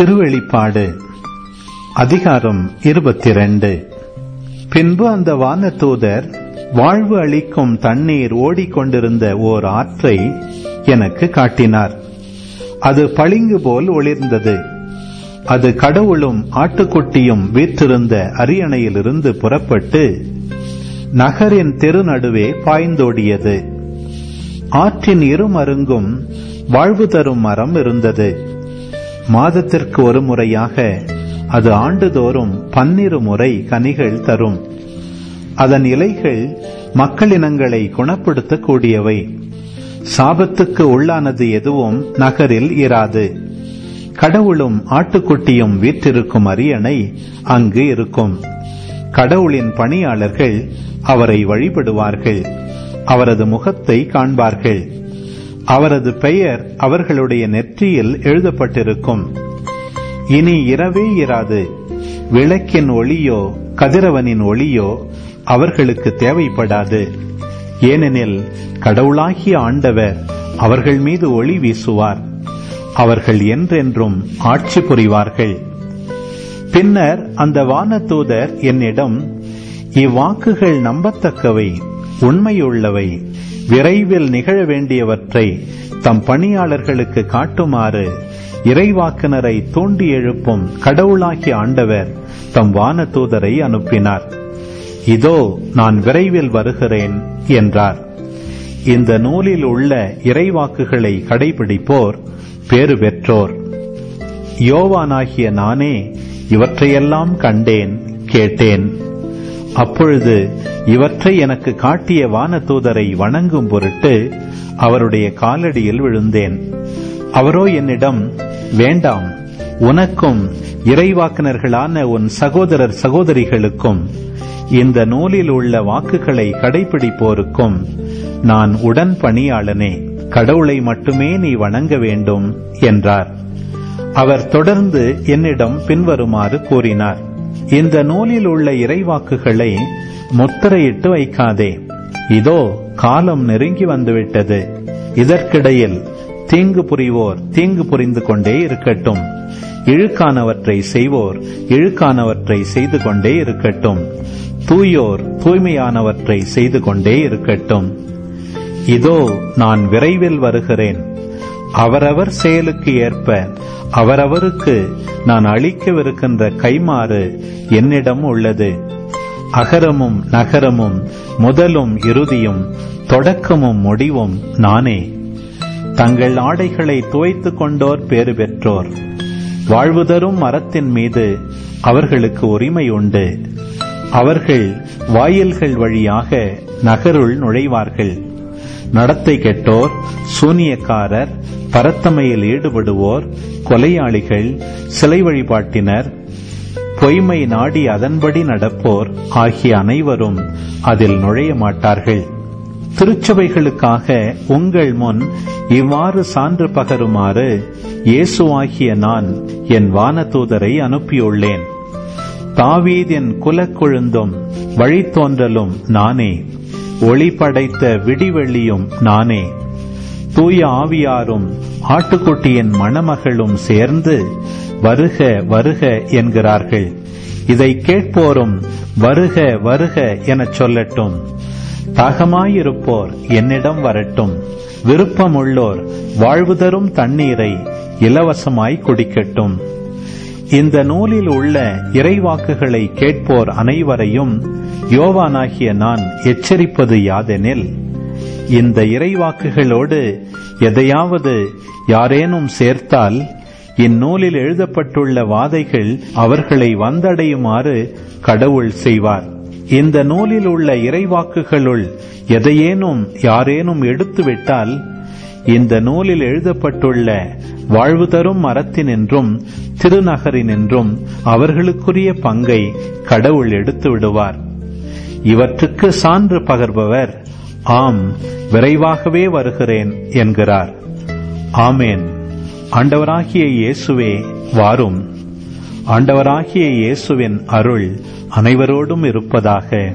திருவெளிப்பாடு அதிகாரம் இருபத்தி ரெண்டு பின்பு அந்த வானதூதர் வாழ்வு அளிக்கும் தண்ணீர் ஓடிக்கொண்டிருந்த ஓர் ஆற்றை எனக்கு காட்டினார். அது பளிங்கு போல் ஒளிர்ந்தது. அது கடவுளும் ஆட்டுக்குட்டியும் வீற்றிருந்த அரியணையிலிருந்து புறப்பட்டு நகரின் தெருநடுவே பாய்ந்தோடியது. ஆற்றின் இருமருங்கும் வாழ்வு தரும் மரம் இருந்தது. மாதத்திற்கு ஒரு முறையாக அது ஆண்டுதோறும் பன்னிரு முறை கனிகள் தரும். அதன் இலைகள் மக்களினங்களை குணப்படுத்தக்கூடியவை. சாபத்துக்கு உள்ளானது எதுவும் நகரில் இராது. கடவுளும் ஆட்டுக்குட்டியும் வீற்றிருக்கும் அரியணை அங்கு இருக்கும். கடவுளின் பணியாளர்கள் அவரை வழிபடுவார்கள். அவரது முகத்தை காண்பார்கள். அவரது பெயர் அவர்களுடைய நெற்றியில் எழுதப்பட்டிருக்கும். இனி இரவே இராது. விளக்கின் ஒளியோ கதிரவனின் ஒளியோ அவர்களுக்கு தேவைப்படாது. ஏனெனில் கடவுளாகிய ஆண்டவர் அவர்கள் மீது ஒளி வீசுவார். அவர்கள் என்றென்றும் ஆட்சி புரிவார்கள். பின்னர் அந்த வானதூதர் என்னிடம் இவ்வாக்குகள் நம்பத்தக்கவை. உண்மையுள்ளவை விரைவில் நிகழ வேண்டியவற்றை தம் பணியாளர்களுக்கு காட்டுமாறு இறைவாக்குனரை தூண்டி எழுப்பும் கடவுளாகிய ஆண்டவர் தம் வானதூதரை அனுப்பினார். இதோ நான் விரைவில் வருகிறேன் என்றார். இந்த நூலில் உள்ள இறைவாக்குகளை கடைபிடிப்போர் பேறு பெற்றோர். யோவானாகிய நானே இவற்றையெல்லாம் கண்டேன் கேட்டேன். அப்பொழுது இவற்றை எனக்கு காட்டிய வானதூதரை வணங்கும் பொருட்டு அவருடைய காலடியில் விழுந்தேன். அவரோ என்னிடம் வேண்டாம் உனக்கும் இறைவாக்கினர்களான உன் சகோதரர் சகோதரிகளுக்கும் இந்த நூலில் உள்ள வாக்குகளை கடைபிடிப்போருக்கும் நான் உடன் பணியாளனே. கடவுளை மட்டுமே நீ வணங்க வேண்டும் என்றார். அவர் தொடர்ந்து என்னிடம் பின்வருமாறு கூறினார். இந்த நூலில் உள்ள இறைவாக்குகளை முத்திரையிட்டு வைக்காதே. இதோ காலம் நெருங்கி வந்துவிட்டது. இதற்கிடையில் தீங்கு புரிவோர் தீங்கு புரிந்து கொண்டே இருக்கட்டும். இழுக்கானவற்றை செய்வோர் இழுக்கானவற்றை செய்து கொண்டே இருக்கட்டும். தூயோர் தூய்மையானவற்றை செய்து கொண்டே இருக்கட்டும். இதோ நான் விரைவில் வருகிறேன். அவரவர் செயலுக்கு ஏற்ப அவரவருக்கு நான் அளிக்கவிருக்கின்ற கைமாறு என்னிடம் உள்ளது. அகரமும் நகரமும் முதலும் இறுதியும் தொடக்கமும் முடிவும் நானே. தங்கள் ஆடைகளை துவைத்துக் கொண்டோர் பேறு பெற்றோர். வாழ்வு தரும் மரத்தின் மீது அவர்களுக்கு உரிமை உண்டு. அவர்கள் வாயில்கள் வழியாக நகருள் நுழைவார்கள். நடத்தை கெட்டோர் சூனியக்காரர் பரத்தமையில் ஈடுபடுவோர் கொலையாளிகள் சிலை வழிபாட்டினர் பொய்மை நாடி அதன்படி நடப்போர் ஆகிய அனைவரும் அதில் நுழைய மாட்டார்கள். திருச்சபைகளுக்காக உங்கள் முன் இவ்வாறு சான்று பகருமாறு இயேசுவாகிய நான் என் வானதூதரை அனுப்பியுள்ளேன். தாவீதின் குலக்கொழுந்தும் வழித்தோன்றலும் நானே. ஒளி படைத்த விடிவெள்ளியும் நானே. தூய ஆவியாரும் ஆட்டுக்குட்டியின் மணமகளும் சேர்ந்து வருக வருக என்கிறார்கள். இதை கேட்போரும் வருக வருக எனச் சொல்லட்டும். தாகமாயிருப்போர் என்னிடம் வரட்டும். விருப்பமுள்ளோர் வாழ்வு தரும் தண்ணீரை இலவசமாய் குடிக்கட்டும். இந்த நூலில் உள்ள இறைவாக்குகளை கேட்போர் அனைவரையும் யோவானாகிய நான் எச்சரிப்பது யாதெனில் இந்த இறைவாக்குகளோடு எதையாவது யாரேனும் சேர்த்தால் இந்நூலில் எழுதப்பட்டுள்ள வாதைகள் அவர்களை வந்தடையுமாறு கடவுள் செய்வார். இந்த நூலில் உள்ள இறைவாக்குகளுள் எதையேனும் யாரேனும் எடுத்துவிட்டால் இந்த நூலில் எழுதப்பட்டுள்ள வாழ்வு தரும் மரத்தினின்றும் திருநகரினின்றும் அவர்களுக்குரிய பங்கை கடவுள் எடுத்து விடுவார். இவற்றுக்கு சான்று பகர்பவர். ஆம் விரைவாகவே வருகிறேன் என்கிறார். ஆமேன். ஆண்டவராகிய இயேசுவே வாரும். ஆண்டவராகிய இயேசுவின் அருள் அனைவரோடும் இருப்பதாக.